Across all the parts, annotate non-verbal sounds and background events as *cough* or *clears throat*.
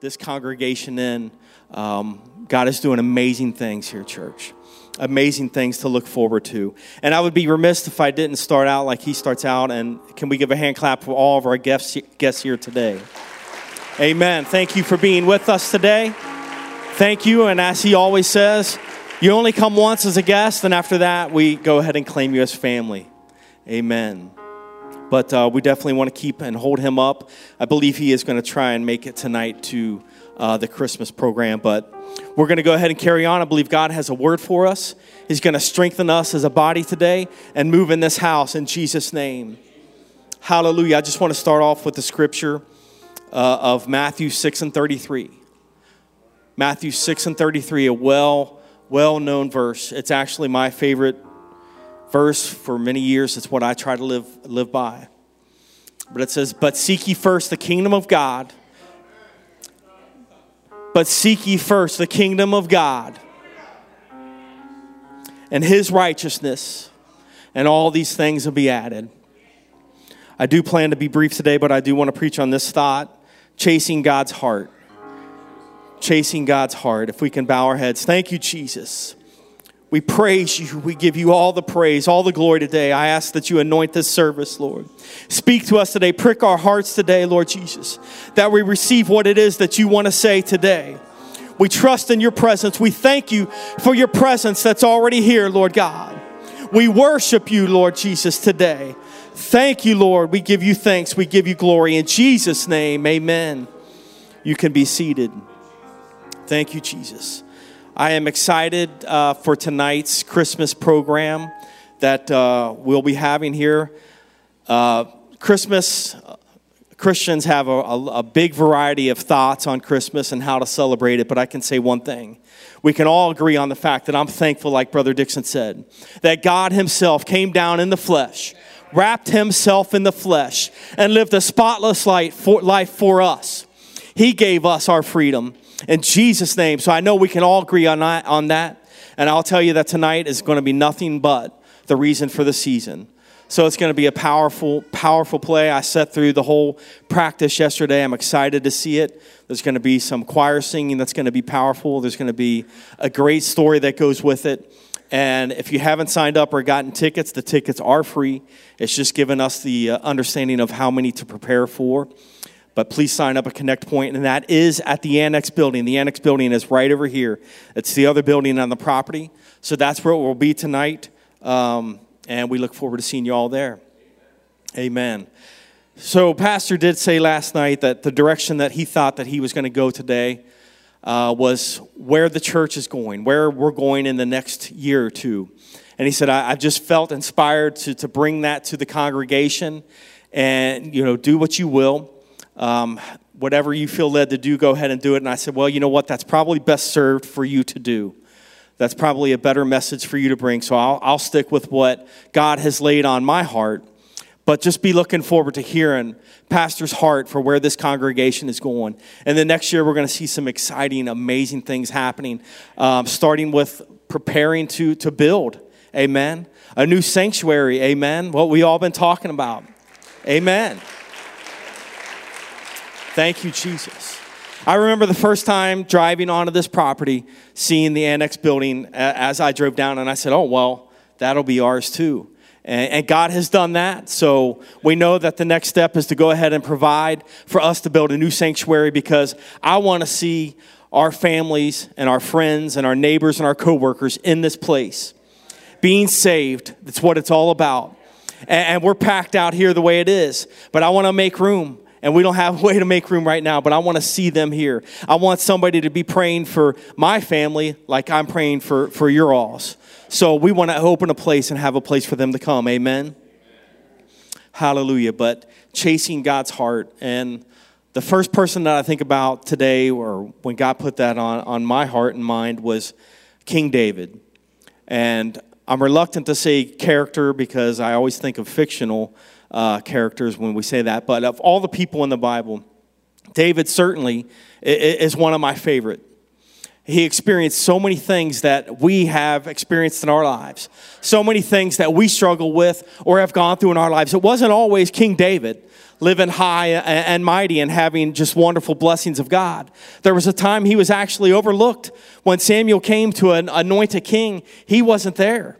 this congregation in. Um, God is doing amazing things here, church. Amazing things to look forward to. And I would be remiss if I didn't start out like he starts out. And can we give a hand clap for all of our guests, guests here today? Amen. Thank you for being with us today. Thank you. And as he always says, you only come once as a guest, and after that, we go ahead and claim you as family. Amen. But uh, we definitely want to keep and hold him up. I believe he is going to try and make it tonight to uh, the Christmas program. But we're going to go ahead and carry on. I believe God has a word for us. He's going to strengthen us as a body today and move in this house in Jesus' name. Hallelujah. I just want to start off with the scripture uh, of Matthew 6 and 33. Matthew 6 and 33, a well, well known verse. It's actually my favorite verse for many years. It's what I try to live, live by. But it says, But seek ye first the kingdom of God. But seek ye first the kingdom of God and his righteousness, and all these things will be added. I do plan to be brief today, but I do want to preach on this thought chasing God's heart. Chasing God's heart. If we can bow our heads. Thank you, Jesus. We praise you. We give you all the praise, all the glory today. I ask that you anoint this service, Lord. Speak to us today. Prick our hearts today, Lord Jesus, that we receive what it is that you want to say today. We trust in your presence. We thank you for your presence that's already here, Lord God. We worship you, Lord Jesus, today. Thank you, Lord. We give you thanks. We give you glory. In Jesus' name, amen. You can be seated. Thank you, Jesus. I am excited uh, for tonight's Christmas program that uh, we'll be having here. Uh, Christmas, Christians have a, a, a, big variety of thoughts on Christmas and how to celebrate it, but I can say one thing. We can all agree on the fact that I'm thankful, like Brother Dixon said, that God Himself came down in the flesh, wrapped Himself in the flesh, and lived a spotless life for, life for us. He gave us our freedom in Jesus' name. So I know we can all agree on that, on that. And I'll tell you that tonight is going to be nothing but the reason for the season. So it's going to be a powerful, powerful play. I sat through the whole practice yesterday. I'm excited to see it. There's going to be some choir singing that's going to be powerful. There's going to be a great story that goes with it. And if you haven't signed up or gotten tickets, the tickets are free. It's just giving us the uh, understanding of how many to prepare for but please sign up at Connect Point, and that is at the Annex building. The Annex building is right over here. It's the other building on the property. So that's where it will be tonight, um, and we look forward to seeing you all there. Amen. So, Pastor did say last night that the direction that he thought that he was going to go today uh, was where the church is going, where we're going in the next year or two. And he said, I, have just felt inspired to, to bring that to the congregation and, you know, do what you will um, whatever you feel led to do, go ahead and do it. And I said, well, you know what? That's probably best served for you to do. That's probably a better message for you to bring. So I'll, I'll stick with what God has laid on my heart. But just be looking forward to hearing Pastor's heart for where this congregation is going. And then next year, we're going to see some exciting, amazing things happening, um, starting with preparing to, to build. Amen. A new sanctuary. Amen. What we all been talking about. Amen. Thank you, Jesus. I remember the first time driving onto this property, seeing the annex building uh, as I drove down, and I said, Oh, well, that'll be ours too. And God has done that. So we know that the next step is to go ahead and provide for us to build a new sanctuary because I want to see our families and our friends and our neighbors and our coworkers in this place being saved. That's what it's all about. And we're packed out here the way it is. But I want to make room and we don't have a way to make room right now, but I want to see them here. I want somebody to be praying for my family like I'm praying for, for your alls. So we want to open a place and have a place for them to come. Amen. Amen. Hallelujah. But chasing God's heart. And the first person that I think about today, or when God put that on, on my heart and mind, was King David. And I'm reluctant to say character because I always think of fictional uh, characters when we say that, but of all the people in the Bible, David certainly is one of my favorite. he experienced so many things that we have experienced in our lives, so many things that we struggle with or have gone through in our lives. It wasn't always King David living high and mighty and having just wonderful blessings of God. There was a time he was actually overlooked when Samuel came to anoint a king, he wasn't there.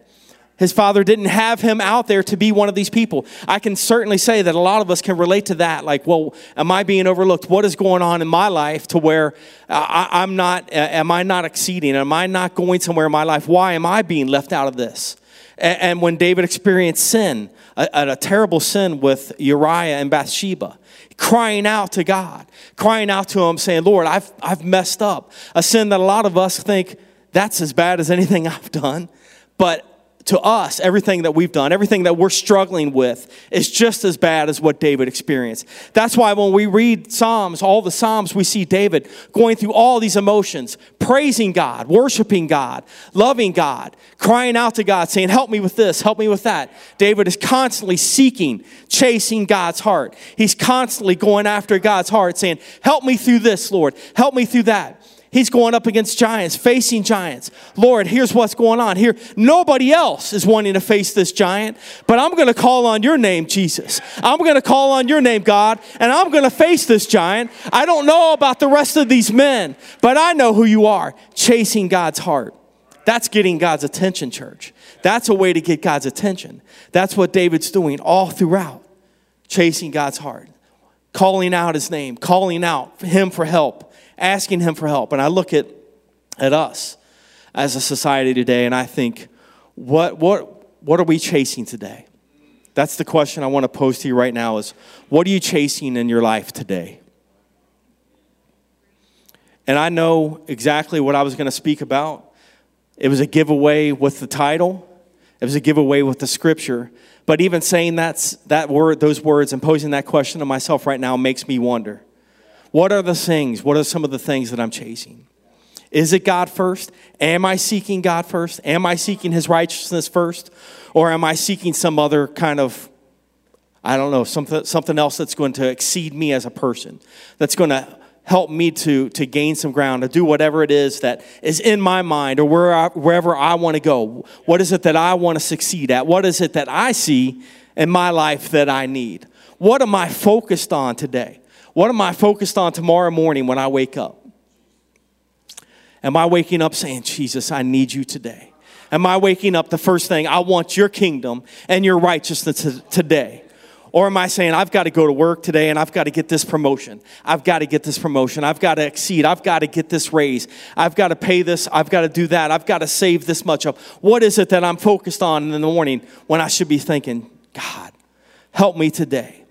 His father didn't have him out there to be one of these people. I can certainly say that a lot of us can relate to that. Like, well, am I being overlooked? What is going on in my life to where I, am not, am I not exceeding? Am I not going somewhere in my life? Why am I being left out of this? And, and when David experienced sin, a, a terrible sin with Uriah and Bathsheba, crying out to God, crying out to him, saying, Lord, I've, I've messed up. A sin that a lot of us think that's as bad as anything *laughs* I've done. But to us, everything that we've done, everything that we're struggling with, is just as bad as what David experienced. That's why when we read Psalms, all the Psalms, we see David going through all these emotions, praising God, worshiping God, loving God, crying out to God, saying, Help me with this, help me with that. David is constantly seeking, chasing God's heart. He's constantly going after God's heart, saying, Help me through this, Lord, help me through that. He's going up against giants, facing giants. Lord, here's what's going on here. Nobody else is wanting to face this giant, but I'm going to call on your name, Jesus. I'm going to call on your name, God, and I'm going to face this giant. I don't know about the rest of these men, but I know who you are, chasing God's heart. That's getting God's attention, church. That's a way to get God's attention. That's what David's doing all throughout, chasing God's heart, calling out his name, calling out him for help asking Him for help. And I look at, at us as a society today and I think, what, what, what are we chasing today? That's the question I want to pose to you right now is what are you chasing in your life today? And I know exactly what I was going to speak about. It was a giveaway with the title. It was a giveaway with the scripture. But even saying that's, that word, those words and posing that question to myself right now makes me wonder. What are the things? What are some of the things that I'm chasing? Is it God first? Am I seeking God first? Am I seeking His righteousness first? Or am I seeking some other kind of, I don't know, something, something else that's going to exceed me as a person, that's going to help me to, to gain some ground, to do whatever it is that is in my mind or where I, wherever I want to go? What is it that I want to succeed at? What is it that I see in my life that I need? What am I focused on today? What am I focused on tomorrow morning when I wake up? Am I waking up saying, Jesus, I need you today? Am I waking up the first thing, I want your kingdom and your righteousness today? Or am I saying, I've got to go to work today and I've got to get this promotion? I've got to get this promotion. I've got to exceed. I've got to get this raise. I've got to pay this. I've got to do that. I've got to save this much up. What is it that I'm focused on in the morning when I should be thinking, God, help me today?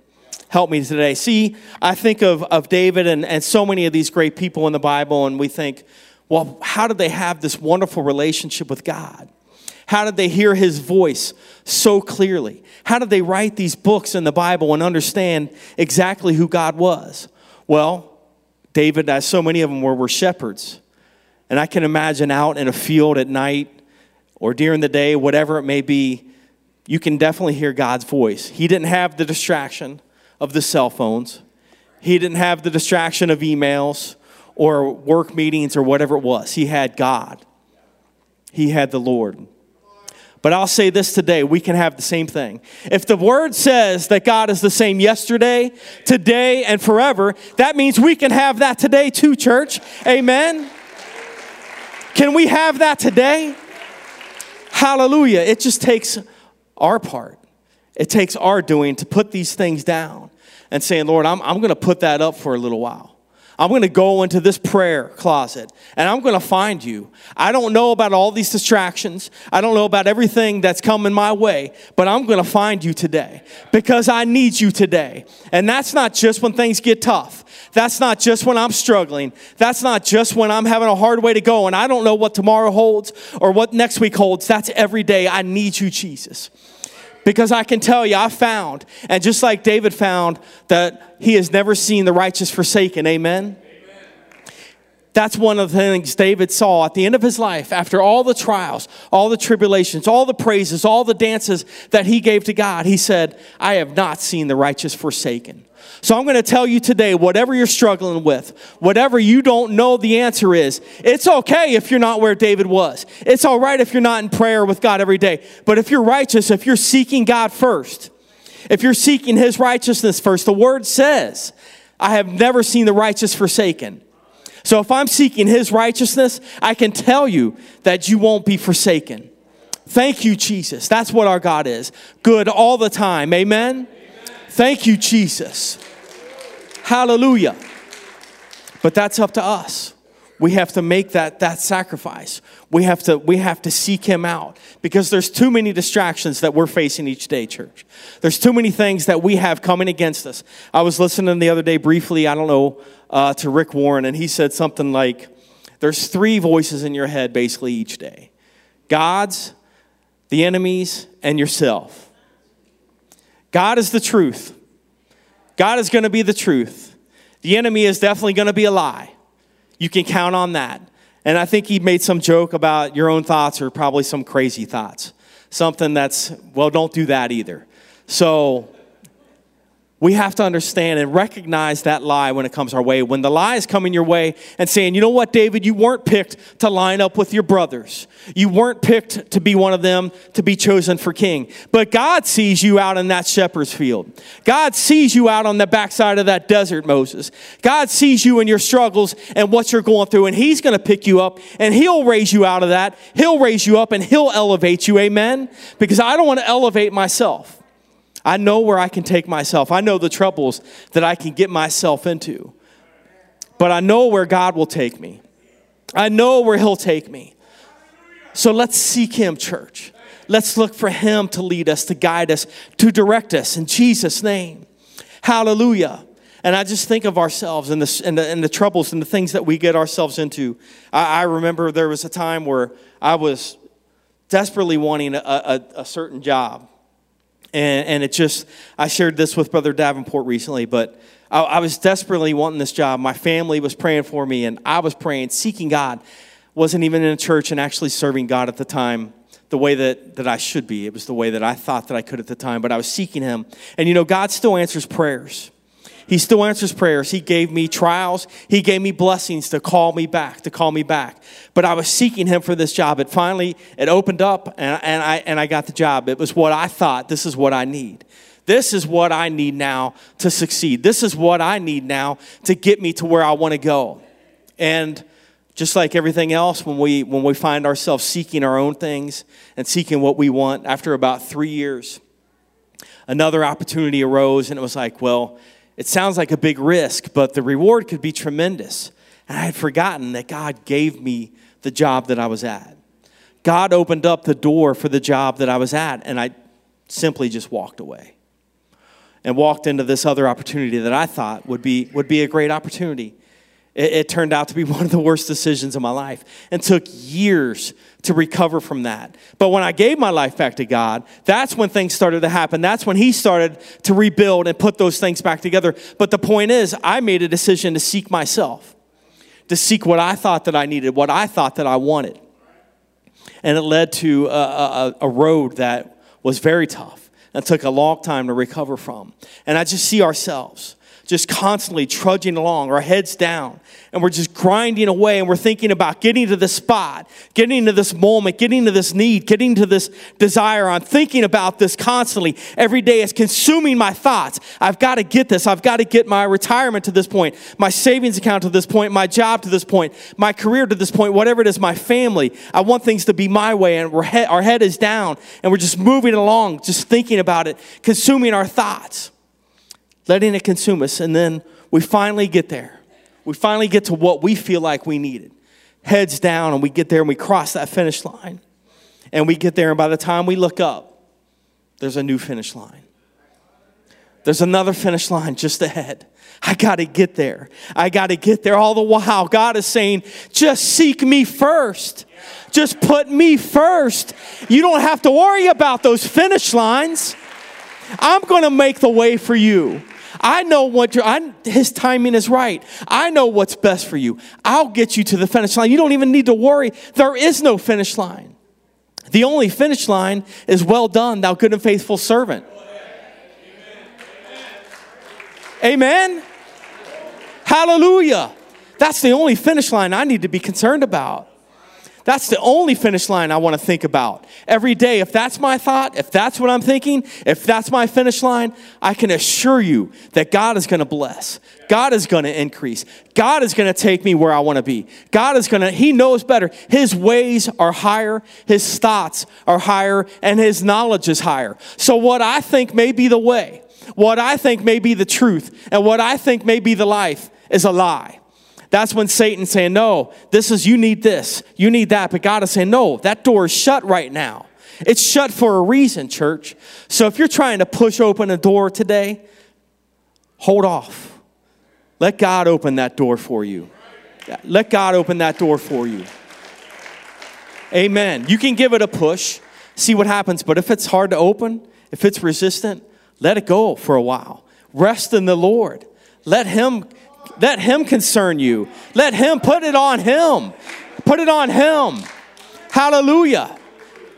Help me today. See, I think of, of David and, and so many of these great people in the Bible, and we think, well, how did they have this wonderful relationship with God? How did they hear his voice so clearly? How did they write these books in the Bible and understand exactly who God was? Well, David, as so many of them were, were shepherds. And I can imagine out in a field at night or during the day, whatever it may be, you can definitely hear God's voice. He didn't have the distraction of the cell phones. He didn't have the distraction of emails or work meetings or whatever it was. He had God, he had the Lord. But I'll say this today we can have the same thing. If the word says that God is the same yesterday, today, and forever, that means we can have that today too, church. Amen. Can we have that today? Hallelujah. It just takes our part. It takes our doing to put these things down and saying, Lord, I'm, I'm going to put that up for a little while. I'm going to go into this prayer closet and I'm going to find you. I don't know about all these distractions. I don't know about everything that's coming my way, but I'm going to find you today because I need you today. And that's not just when things get tough. That's not just when I'm struggling. That's not just when I'm having a hard way to go and I don't know what tomorrow holds or what next week holds. That's every day. I need you, Jesus. Because I can tell you, I found, and just like David found, that he has never seen the righteous forsaken. Amen? That's one of the things David saw at the end of his life after all the trials, all the tribulations, all the praises, all the dances that he gave to God. He said, I have not seen the righteous forsaken. So I'm going to tell you today whatever you're struggling with, whatever you don't know the answer is, it's okay if you're not where David was. It's all right if you're not in prayer with God every day. But if you're righteous, if you're seeking God first, if you're seeking his righteousness first, the word says, I have never seen the righteous forsaken. So if I'm seeking his righteousness, I can tell you that you won't be forsaken. Thank you, Jesus. That's what our God is. Good all the time. Amen. Amen. Thank you, Jesus. Hallelujah. But that's up to us. We have to make that, that sacrifice. We have, to, we have to seek him out because there's too many distractions that we're facing each day, church. There's too many things that we have coming against us. I was listening the other day briefly, I don't know, uh, to Rick Warren, and he said something like, There's three voices in your head basically each day God's, the enemies, and yourself. God is the truth. God is going to be the truth. The enemy is definitely going to be a lie. You can count on that. And I think he made some joke about your own thoughts or probably some crazy thoughts. Something that's, well, don't do that either. So we have to understand and recognize that lie when it comes our way. When the lie is coming your way and saying, you know what, David, you weren't picked to line up with your brothers. You weren't picked to be one of them to be chosen for king. But God sees you out in that shepherd's field. God sees you out on the backside of that desert, Moses. God sees you in your struggles and what you're going through, and He's going to pick you up and He'll raise you out of that. He'll raise you up and He'll elevate you. Amen? Because I don't want to elevate myself. I know where I can take myself. I know the troubles that I can get myself into. But I know where God will take me. I know where He'll take me. So let's seek Him, church. Let's look for Him to lead us, to guide us, to direct us in Jesus' name. Hallelujah. And I just think of ourselves and the, and the, and the troubles and the things that we get ourselves into. I, I, remember there was a time where I was desperately wanting a, a, a certain job. And, and it just, I shared this with Brother Davenport recently, but I, I was desperately wanting this job. My family was praying for me, and I was praying, seeking God. Wasn't even in a church and actually serving God at the time the way that, that I should be. It was the way that I thought that I could at the time, but I was seeking Him. And you know, God still answers prayers. He still answers prayers. He gave me trials. He gave me blessings to call me back, to call me back. But I was seeking him for this job. It finally, it opened up and, and, I, and I got the job. It was what I thought, this is what I need. This is what I need now to succeed. This is what I need now to get me to where I want to go. And just like everything else, when we, when we find ourselves seeking our own things and seeking what we want, after about three years, another opportunity arose, and it was like, well, it sounds like a big risk, but the reward could be tremendous. And I had forgotten that God gave me the job that I was at. God opened up the door for the job that I was at, and I simply just walked away and walked into this other opportunity that I thought would be, would be a great opportunity it, it turned out to be *laughs* one of the worst decisions of my life and took years to recover from that. But when I gave my life back to God, that's when things started to happen. That's when He started to rebuild and put those things back together. But the point is, I made a decision to seek myself, to seek what I thought that I needed, what I thought that I wanted. And it led to a, a, a road that was very tough and took a long time to recover from. And I just see ourselves just constantly trudging along, our heads down, and we're just grinding away and we're thinking about getting to this spot, getting to this moment, getting to this need, getting to this desire. I'm thinking about this constantly. Every day it's consuming my thoughts. I've got to get this. I've got to get my retirement to this point, my savings account to this point, my job to this point, my career to this point, whatever it is, my family. I want things to be my way, and he- our head is down, and we're just moving along, just thinking about it, consuming our thoughts letting it consume us. And then we finally get there. We finally get to what we feel like we needed. Heads down, and we get there and we cross that finish line. And we get there, and by the time we look up, there's a new finish line. There's another finish line just ahead. I got to get there. I got to get there. All the while, God is saying, just seek me first. Just put me first. You don't have to worry about those finish lines. I'm going to make the way for you. I know what I, his timing is right. I know what's best for you. I'll get you to the finish line. You don't even need to worry. There is no finish line. The only finish line is well done, thou good and faithful servant. Amen. Hallelujah. That's the only finish line I need to be concerned about. That's the only finish line I want to think about. Every day, if that's my thought, if that's what I'm thinking, if that's my finish line, I can assure you that God is going to bless. God is going to increase. God is going to take me where I want to be. God is going to, He knows better. His ways are higher, His thoughts are higher, and His knowledge is higher. So, what I think may be the way, what I think may be the truth, and what I think may be the life is a lie. That's when Satan's saying, No, this is, you need this, you need that. But God is saying, No, that door is shut right now. It's shut for a reason, church. So if you're trying to push open a door today, hold off. Let God open that door for you. Let God open that door for you. Amen. You can give it a push, see what happens. But if it's hard to open, if it's resistant, let it go for a while. Rest in the Lord. Let Him let Him concern you. Let Him put it on Him. Put it on Him. Hallelujah.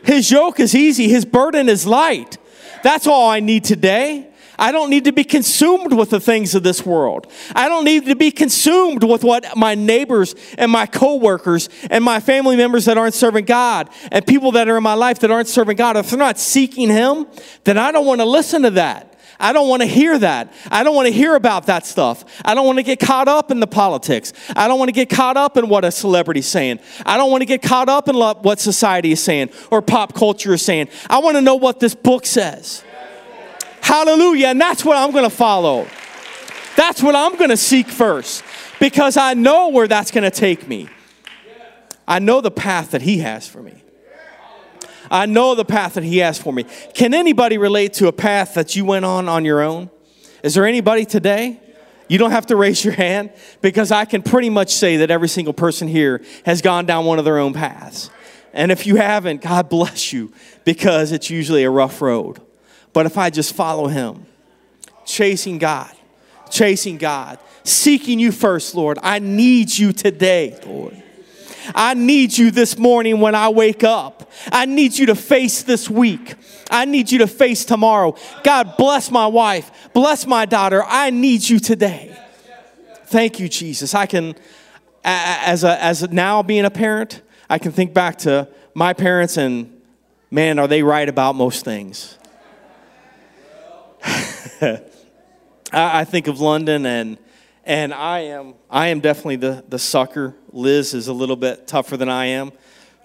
His yoke is easy, His burden is light. That's all I need today. I don't need to be consumed with the things of this world. I don't need to be consumed with what my neighbors and my coworkers and my family members that aren't serving God and people that are in my life that aren't serving God. If they're not seeking Him, then I don't want to listen to that. I don't want to hear that. I don't want to hear about that stuff. I don't want to get caught up in the politics. I don't want to get caught up in what a celebrity's saying. I don't want to get caught up in what society is saying or pop culture is saying. I want to know what this book says. Hallelujah. And that's what I'm going to follow. That's what I'm going to seek first because I know where that's going to take me. I know the path that He has for me. I know the path that He has for me. Can anybody relate to a path that you went on on your own? Is there anybody today? You don't have to raise your hand because I can pretty much say that every single person here has gone down one of their own paths. And if you haven't, God bless you because it's usually a rough road. But if I just follow Him, chasing God, chasing God, seeking you first, Lord, I need you today, Lord. I need you this morning when I wake up. I need you to face this week. I need you to face tomorrow. God, bless my wife. Bless my daughter. I need you today. Thank you, Jesus. I can, as a, as a, now being a parent, I can think back to my parents and man, are they right about most things? *laughs* I think of London and and I am I am definitely the the sucker. Liz is a little bit tougher than I am.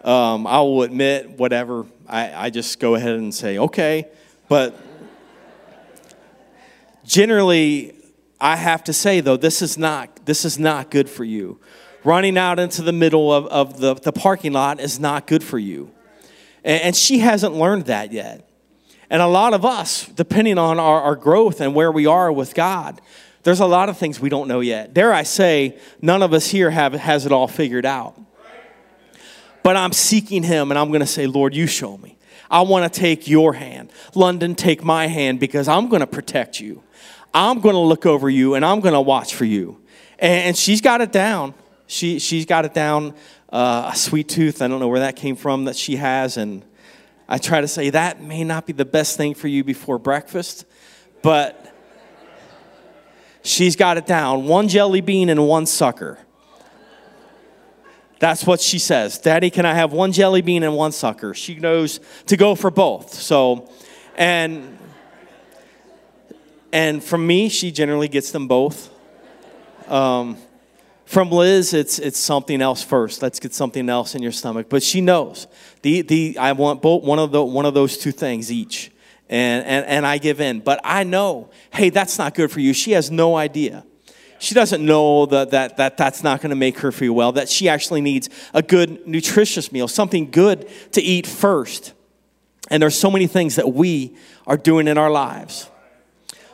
Um, I will admit whatever. I, I just go ahead and say okay, but generally I have to say though this is not this is not good for you. Running out into the middle of, of the, the parking lot is not good for you. And, and she hasn't learned that yet. And a lot of us, depending on our, our growth and where we are with God, there's a lot of things we don't know yet. Dare I say, none of us here have has it all figured out. But I'm seeking him and I'm going to say, Lord, you show me. I want to take your hand. London, take my hand because I'm going to protect you. I'm going to look over you and I'm going to watch for you. And she's got it down. She, she's got it down. Uh, a sweet tooth, I don't know where that came from, that she has. And I try to say that may not be the best thing for you before breakfast, but She's got it down one jelly bean and one sucker. That's what she says. Daddy, can I have one jelly bean and one sucker? She knows to go for both. So, and and from me, she generally gets them both. Um, from Liz, it's it's something else first. Let's get something else in your stomach. But she knows the the I want both one of the one of those two things each and, and, and I give in. But I know, hey, that's not good for you. She has no idea. She doesn't know that, that, that that's not going to make her feel well, that she actually needs a good, nutritious meal, something good to eat first. And there's so many things that we are doing in our lives.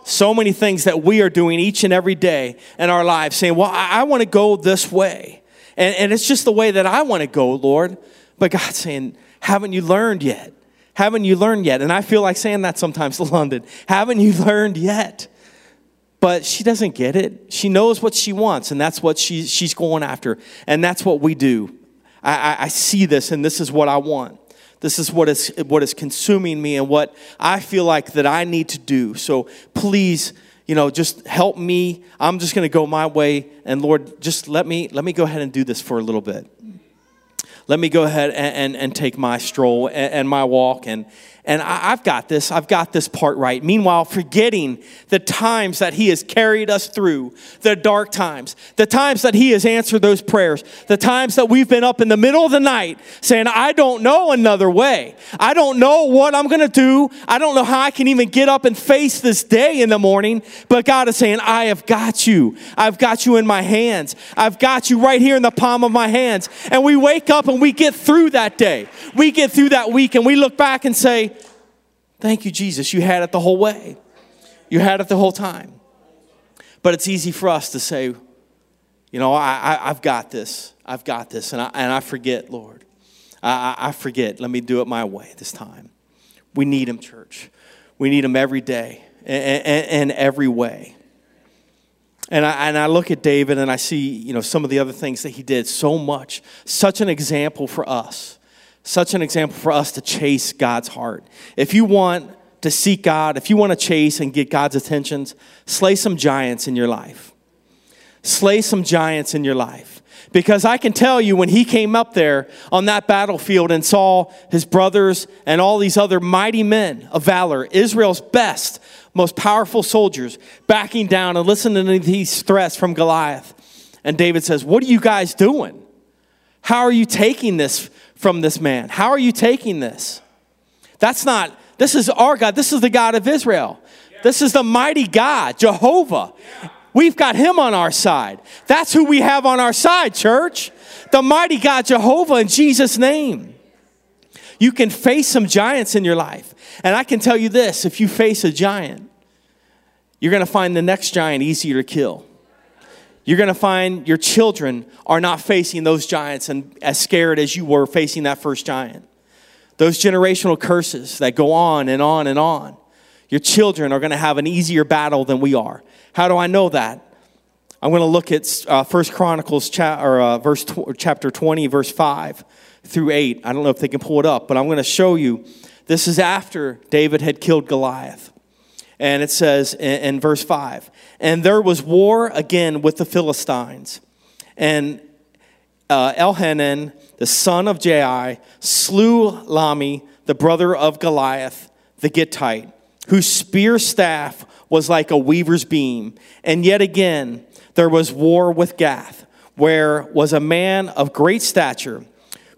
So many things that we are doing each and every day in our lives, saying, Well, I, I want to go this way. And, and it's just the way that I want to go, Lord. But God's saying, Haven't you learned yet? Haven't you learned yet? And I feel like saying that sometimes to *laughs* London. Haven't you learned yet? but she doesn't get it. She knows what she wants, and that's what she, she's going after. And that's what we do. I, I, I see this, and this is what I want. This is what is, what is consuming me and what I feel like that I need to do. So please, you know, just help me. I'm just going to go my way. And Lord, just let me, let me go ahead and do this for a little bit. Let me go ahead and, and, and take my stroll and, and my walk and, and I, have got this, I've got this part right. Meanwhile, forgetting the times that He has carried us through, the dark times, the times that He has answered those prayers, the times that we've been up in the middle of the night saying, I don't know another way. I don't know what I'm going to do. I don't know how I can even get up and face this day in the morning. But God is saying, I have got you. I've got you in my hands. I've got you right here in the palm of my hands. And we wake up and we get through that day. We get through that week and we look back and say, Thank you, Jesus. You had it the whole way. You had it the whole time. But it's easy for us to say, you know, I, I, have got this. I've got this. And I, and I forget, Lord. I, I forget. Let me do it my way this time. We need Him, church. We need Him every day and, every way. And I, and I look at David and I see, you know, some of the other things that he did so much. Such an example for us such an example for us to chase God's heart. If you want to seek God, if you want to chase and get God's attentions, slay some giants in your life. Slay some giants in your life. Because I can tell you, when he came up there on that battlefield and saw his brothers and all these other mighty men of valor, Israel's best, most powerful soldiers, backing down and listening to these threats from Goliath. And David says, What are you guys doing? How are you taking this from this man? How are you taking this? That's not, this is our God. This is the God of Israel. This is the mighty God, Jehovah. We've got him on our side. That's who we have on our side, church. The mighty God, Jehovah, in Jesus' name. You can face some giants in your life. And I can tell you this if you face a giant, you're going to find the next giant easier to kill you're going to find your children are not facing those giants and as scared as you were facing that first giant. Those generational curses that go on and on and on. Your children are going to have an easier battle than we are. How do I know that? I'm going to look at uh, First Chronicles cha- or, uh, verse tw- chapter 20, verse 5 through 8. I don't know if they can pull it up, but I'm going to show you. This is after David had killed Goliath. And it says in, in verse 5 And there was war again with the Philistines. And uh, Elhanan, the son of Jair, slew Lahmi, the brother of Goliath, the Gittite, whose spear staff was like a weaver's beam. And yet again, there was war with Gath, where was a man of great stature,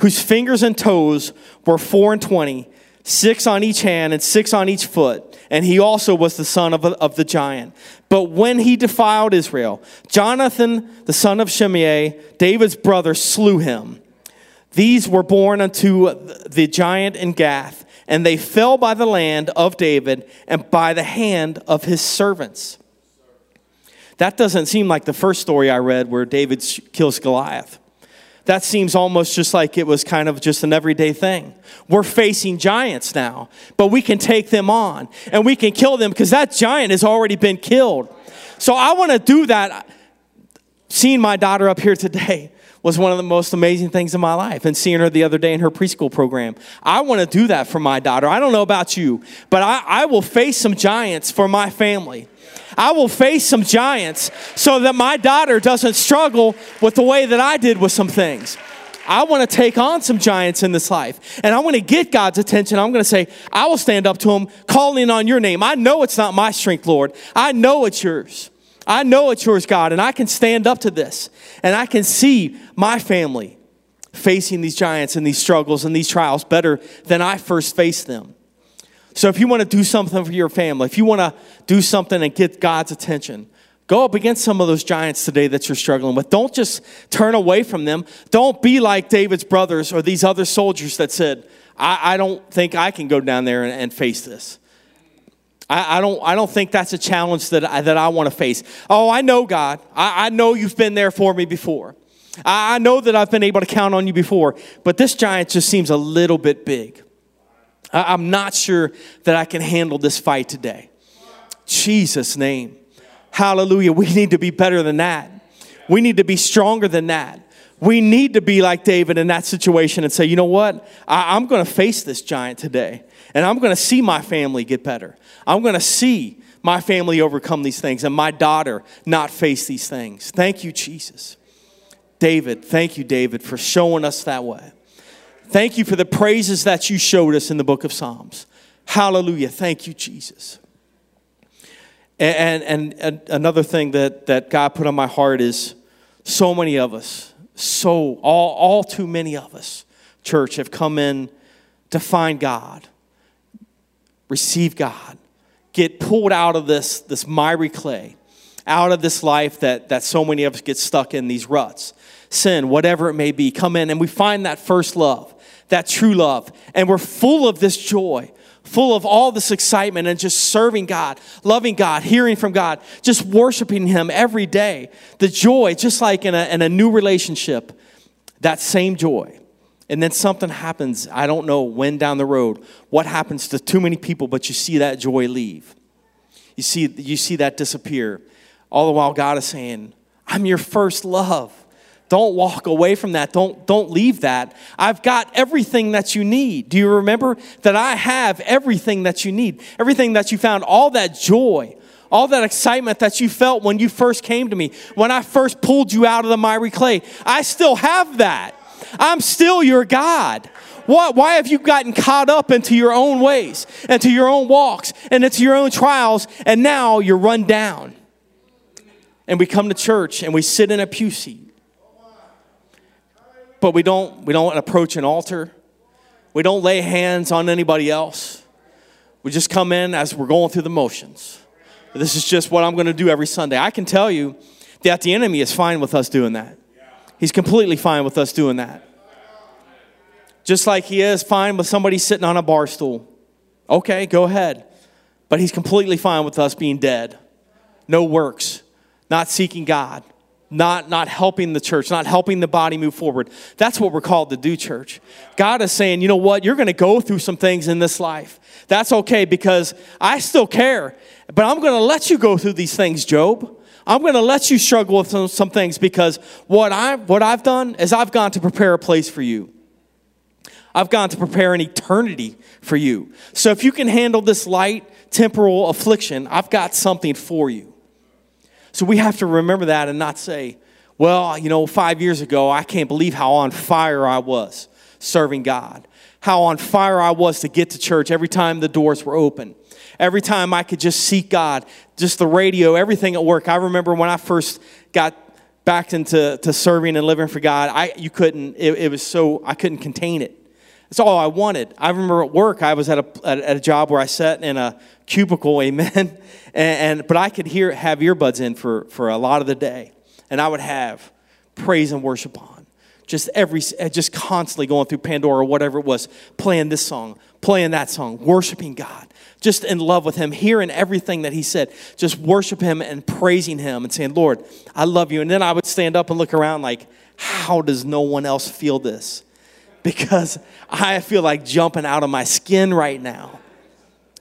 whose fingers and toes were four and twenty, six on each hand and six on each foot and he also was the son of, a, of the giant. But when he defiled Israel, Jonathan, the son of Shimei, David's brother, slew him. These were born unto the giant in Gath, and they fell by the land of David and by the hand of his servants. That doesn't seem like the first story I read where David kills Goliath that seems almost just like it was kind of just an everyday thing. We're facing giants now, but we can take them on and we can kill them because that giant has already been killed. So I want to do that. Seeing my daughter up here today was one of the most amazing things in my life, and seeing her the other day in her preschool program. I want to do that for my daughter. I don't know about you, but I, I will face some giants for my family. I will face some giants so that my daughter doesn't struggle with the way that I did with some things. I want to take on some giants in this life. And I want to get God's attention. I'm going to say, I will stand up to him, calling on your name. I know it's not my strength, Lord. I know it's yours. I know it's yours, God. And I can stand up to this. And I can see my family facing these giants and these struggles and these trials better than I first faced them. So if you want to do something for your family, if you want to do something and get God's attention, go up against some of those giants today that you're struggling with. Don't just turn away from them. Don't be like David's brothers or these other soldiers that said, I, I don't think I can go down there and, and face this. I, I, don't, I don't think that's a challenge that I, that I want to face. Oh, I know, God. I, I know you've been there for me before. I, I know that I've been able to count on you before, but this giant just seems a little bit big. I'm not sure that I can handle this fight today. Jesus' name. Hallelujah. We need to be better than that. We need to be stronger than that. We need to be like David in that situation and say, you know what? I, am going to face this giant today, and I'm going to see my family get better. I'm going to see my family overcome these things and my daughter not face these things. Thank you, Jesus. David, thank you, David, for showing us that way. Thank you for the praises that you showed us in the book of Psalms. Hallelujah. Thank you, Jesus. And, and, and, another thing that, that God put on my heart is so many of us, so all, all too many of us, church, have come in to find God, receive God, get pulled out of this, this miry clay, out of this life that, that so many of us get stuck in these ruts sin, whatever it may be, come in and we find that first love, that true love, and we're full of this joy, full of all this excitement and just serving God, loving God, hearing from God, just worshiping Him every day. The joy, just like in a, in a new relationship, that same joy. And then something happens, I don't know when down the road, what happens to too many people, but you see that joy leave. You see, you see that disappear. All the while, God is saying, I'm your first love. Don't walk away from that. Don't, don't leave that. I've got everything that you need. Do you remember that I have everything that you need? Everything that you found, all that joy, all that excitement that you felt when you first came to me, when I first pulled you out of the miry clay. I still have that. I'm still your God. What, why have you gotten caught up into your own ways, into your own walks, and into your own trials, and now you're run down? And we come to church and we sit in a pew seat but we don't, we don't approach an altar. We don't lay hands on anybody else. We just come in as we're going through the motions. This is just what I'm going to do every Sunday. I can tell you that the enemy is fine with us doing that. He's completely fine with us doing that. Just like he is fine with somebody sitting on a bar stool. Okay, go ahead. But he's completely fine with us being dead. No works, not seeking God not, not helping the church, not helping the body move forward. That's what we're called to do, church. God is saying, you know what? You're going to go through some things in this life. That's okay because I still care, but I'm going to let you go through these things, Job. I'm going to let you struggle with some, some things because what, I, what I've done is I've gone to prepare a place for you. I've gone to prepare an eternity for you. So if you can handle this light temporal affliction, I've got something for you. So we have to remember that and not say, well, you know, five years ago, I can't believe how on fire I was serving God, how on fire I was to get to church every time the doors were open, every time I could just seek God, just the radio, everything at work. I remember when I first got back into to serving and living for God, I, you couldn't, it, it was so, I couldn't contain it. That's all I wanted. I remember at work, I was at a, at a job where I sat in a cubicle, *laughs* amen. And, and, but I could hear have earbuds in for, for a lot of the day, and I would have praise and worship on, just every eh, just constantly going through Pandora or whatever it was, playing this song, playing that song, worshiping God, just in love with Him, hearing everything that He said, just worship Him and praising Him and saying, Lord, I love you. And then I would stand up and look around like, how does no one else feel this? Because I feel like jumping out of my skin right now.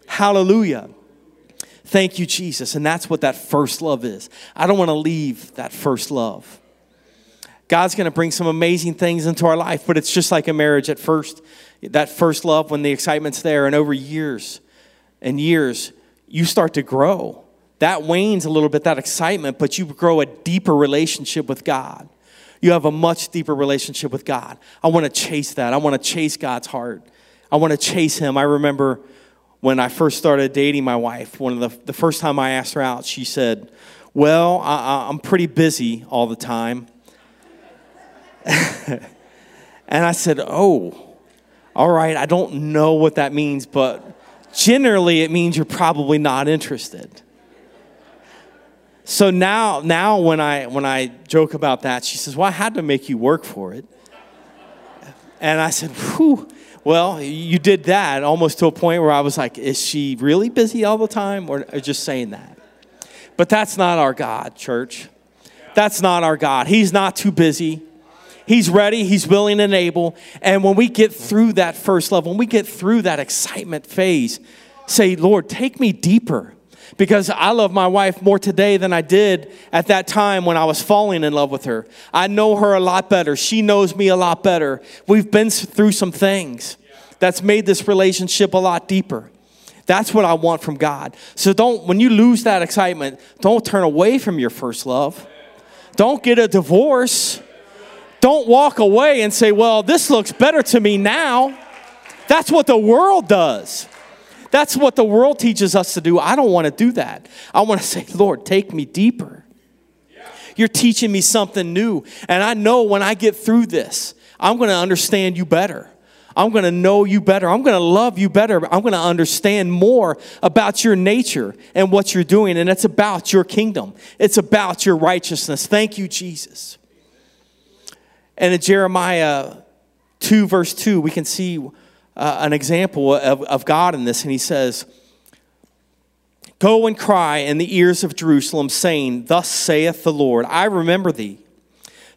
Hallelujah. Thank you, Jesus. And that's what that first love is. I don't want to leave that first love. God's going to bring some amazing things into our life, but it's just like a marriage at first. That first love, when the excitement's there, and over years and years, you start to grow. That wanes a little bit, that excitement, but you grow a deeper relationship with God. You have a much deeper relationship with God. I want to chase that. I want to chase God's heart. I want to chase Him. I remember when I first started dating my wife, one of the, the first time I asked her out, she said, Well, I, I'm pretty busy all the time. *laughs* and I said, Oh, all right, I don't know what that means, but generally it means you're probably not interested. So now, now when I when I joke about that, she says, "Well, I had to make you work for it." And I said, "Whew, well, you did that almost to a point where I was like, is she really busy all the time or, just saying that? But that's not our God, church. That's not our God. He's not too busy. He's ready, He's willing and able. And when we get through that first level, when we get through that excitement phase, say, Lord, take me deeper. Because I love my wife more today than I did at that time when I was falling in love with her. I know her a lot better. She knows me a lot better. We've been through some things that's made this relationship a lot deeper. That's what I want from God. So don't, when you lose that excitement, don't turn away from your first love. Don't get a divorce. Don't walk away and say, well, this looks better to me now. That's what the world does. That's what the world teaches us to do. I don't want to do that. I want to say, Lord, take me deeper. You're teaching me something new. And I know when I get through this, I'm going to understand you better. I'm going to know you better. I'm going to love you better. I'm going to understand more about your nature and what you're doing. And it's about your kingdom, it's about your righteousness. Thank you, Jesus. And in Jeremiah 2, verse 2, we can see uh, an example of, of God in this. And he says, Go and cry in the ears of Jerusalem, saying, Thus saith the Lord, I remember thee,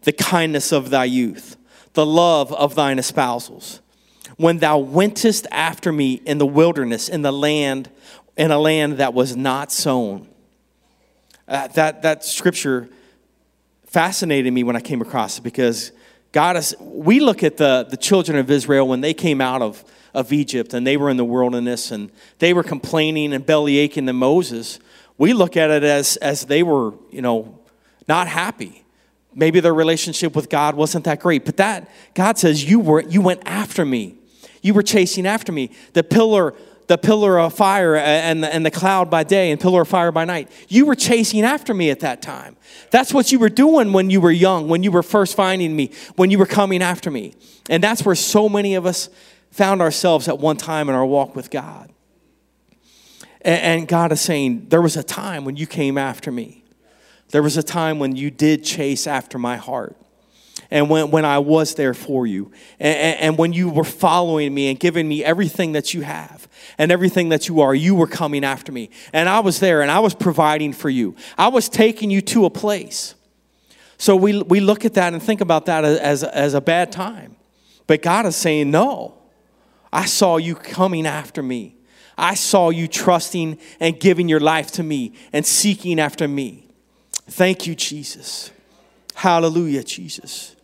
the kindness of thy youth, the love of thine espousals, when thou wentest after me in the wilderness, in the land, in a land that was not sown. Uh, that, that scripture fascinated me when I came across it because God is, we look at the, the children of Israel when they came out of, of Egypt and they were in the wilderness and they were complaining and belly aching to Moses. We look at it as, as they were, you know, not happy. Maybe their relationship with God wasn't that great. But that, God says, you, were, you went after me. You were chasing after me. The pillar the pillar of fire and the, and the cloud by day and pillar of fire by night. You were chasing after me at that time. That's what you were doing when you were young, when you were first finding me, when you were coming after me. And that's where so many of us found ourselves at one time in our walk with God. And, and God is saying, There was a time when you came after me. There was a time when you did chase after my heart and when, when I was there for you, and, and when you were following me and giving me everything that you have and everything that you are, you were coming after me. And I was there and I was providing for you. I was taking you to a place. So we, we look at that and think about that as, as a bad time. But God is saying, No, I saw you coming after me. I saw you trusting and giving your life to me and seeking after me. Thank you, Jesus. Hallelujah, Jesus.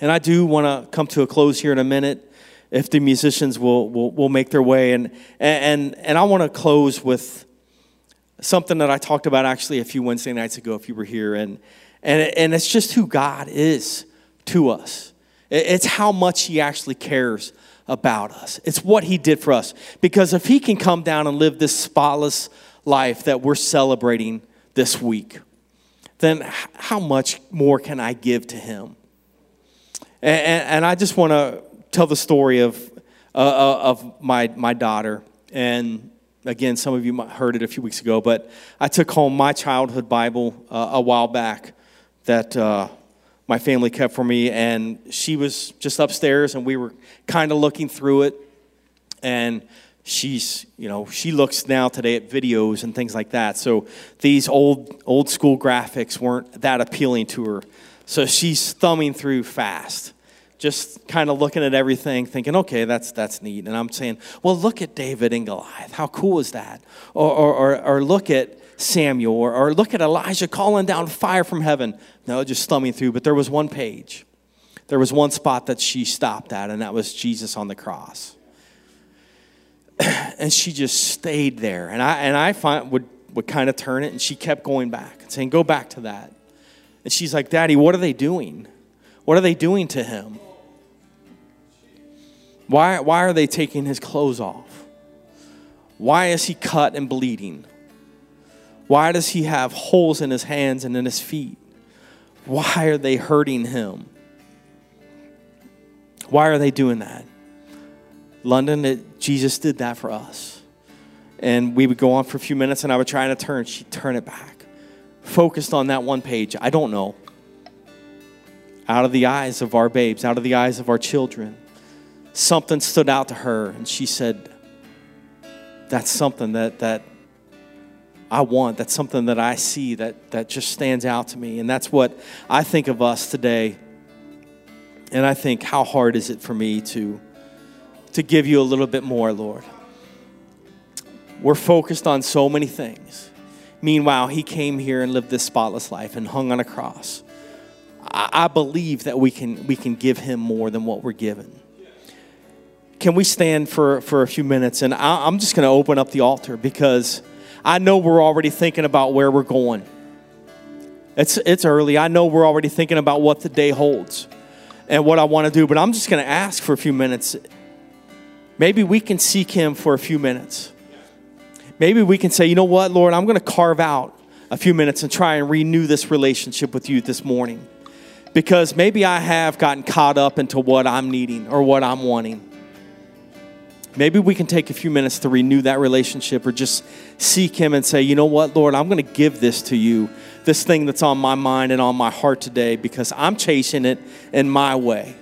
And I do want to come to a close here in a minute if the musicians will, will, will make their way. And, and, and I want to close with something that I talked about actually a few Wednesday nights ago if you were here. And, and, and it's just who God is to us, it's how much He actually cares about us. It's what He did for us. Because if He can come down and live this spotless life that we're celebrating this week, then how much more can I give to Him? And, and I just want to tell the story of, uh, uh, of my, my daughter. And again, some of you heard it a few weeks ago, but I took home my childhood Bible uh, a while back that uh, my family kept for me. And she was just upstairs, and we were kind of looking through it. And she's you know she looks now today at videos and things like that so these old old school graphics weren't that appealing to her so she's thumbing through fast, just kind of looking at everything, thinking, okay, that's, that's neat. And I'm saying, well, look at David and Goliath. How cool is that? Or, or, or, or look at Samuel, or, or look at Elijah calling down fire from heaven. No, just thumbing through. But there was one page, there was one spot that she stopped at, and that was Jesus on the cross. *clears throat* and she just stayed there. And I, and I find, would, would kind of turn it, and she kept going back saying, go back to that. And she's like, Daddy, what are they doing? What are they doing to him? Why, why are they taking his clothes off? Why is he cut and bleeding? Why does he have holes in his hands and in his feet? Why are they hurting him? Why are they doing that? London, it, Jesus did that for us. And we would go on for a few minutes, and I would try to turn. She'd turn it back focused on that one page? I don't know. Out of the eyes of our babes, out of the eyes of our children, something stood out to her, and she said, That's something that, that I want. That's something that I see that, that just stands out to me. And that's what I think of us today. And I think, how hard is it for me to, to give you a little bit more, Lord? we're focused on so many things. Meanwhile, he came here and lived this spotless life and hung on a cross. I, I believe that we can, we can give him more than what we're given. Can we stand for, for a few minutes? And I, I'm just going to open up the altar because I know we're already thinking about where we're going. It's, it's early. I know we're already thinking about what the day holds and what I want to do, but I'm just going to ask for a few minutes. Maybe we can seek Him for a few minutes. Maybe we can say, you know what, Lord, I'm going to carve out a few minutes and try and renew this relationship with you this morning. Because maybe I have gotten caught up into what I'm needing or what I'm wanting. Maybe we can take a few minutes to renew that relationship or just seek Him and say, you know what, Lord, I'm going to give this to you, this thing that's on my mind and on my heart today because I'm chasing it in my way.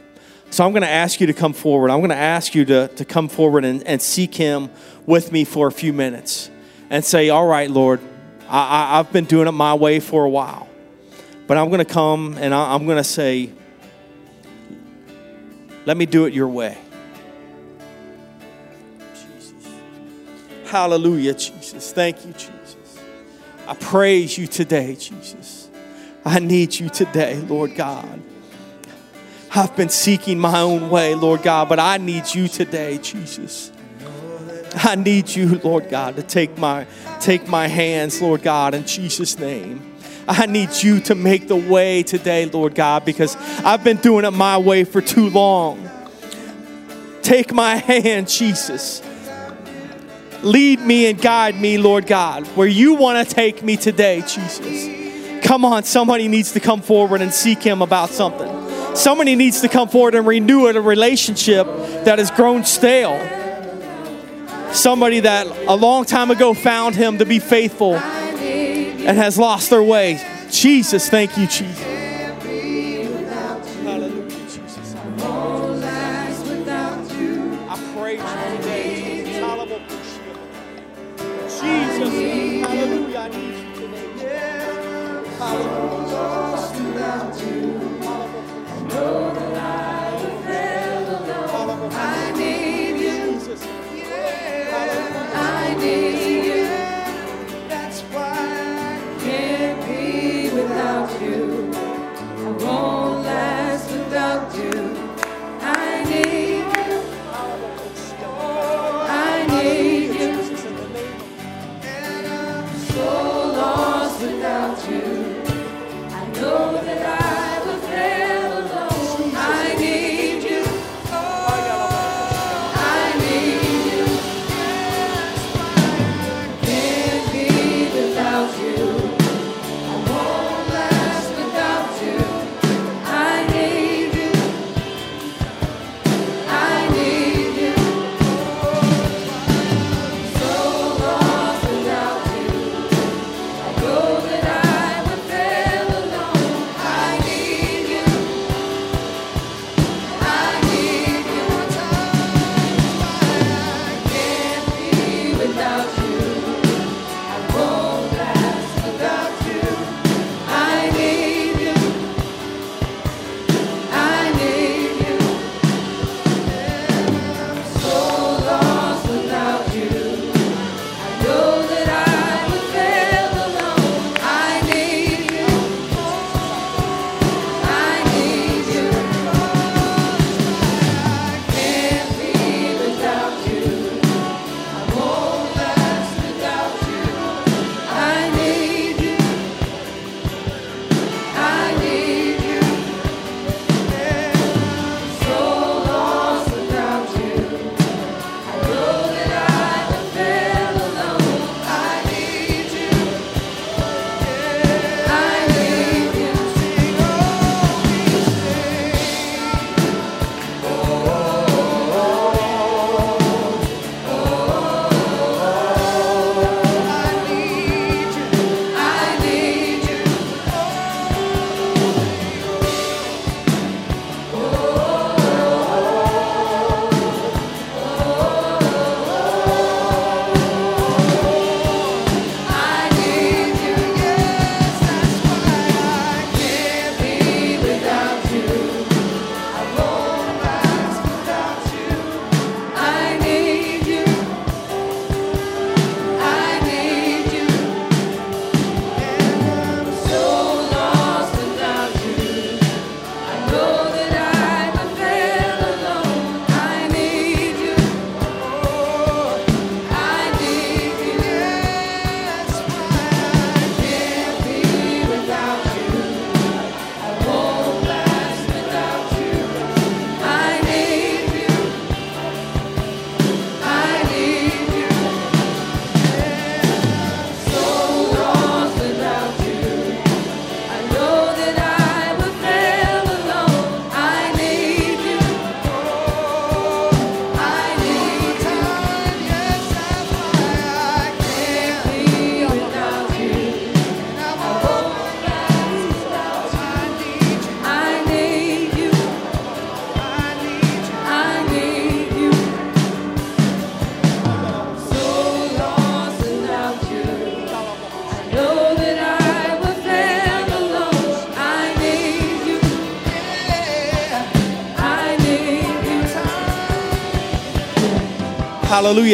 So I'm going to ask you to come forward. I'm going to ask you to, to come forward and, and seek Him with me for a few minutes and say, all right, Lord, I, I, have been doing it my way for a while. But I'm going to come and I, I'm going to say, let me do it your way. Hallelujah, Jesus. Thank you, Jesus. I praise you today, Jesus. I need you today, Lord God. I've been seeking my own way, Lord God, but I need you today, Jesus. I need you, Lord God, to take my take my hands, Lord God, in Jesus' name. I need you to make the way today, Lord God, because I've been doing it my way for too long. Take my hand, Jesus. Lead me and guide me, Lord God, where you want to take me today, Jesus. Come on, somebody needs to come forward and seek Him about something. Somebody needs to come forward and renew a relationship that has grown stale. Somebody that a long time ago found him to be faithful and has lost their way. Jesus, thank you, Jesus. Jesus. Hallelujah. I need you today.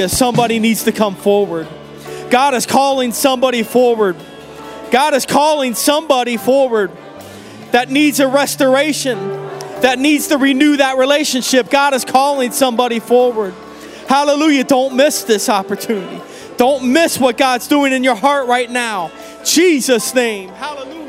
Somebody needs to come forward. God is calling somebody forward. God is calling somebody forward that needs a restoration, that needs to renew that relationship. God is calling somebody forward. Hallelujah. Don't miss this opportunity. Don't miss what God's doing in your heart right now. Jesus' name. Hallelujah.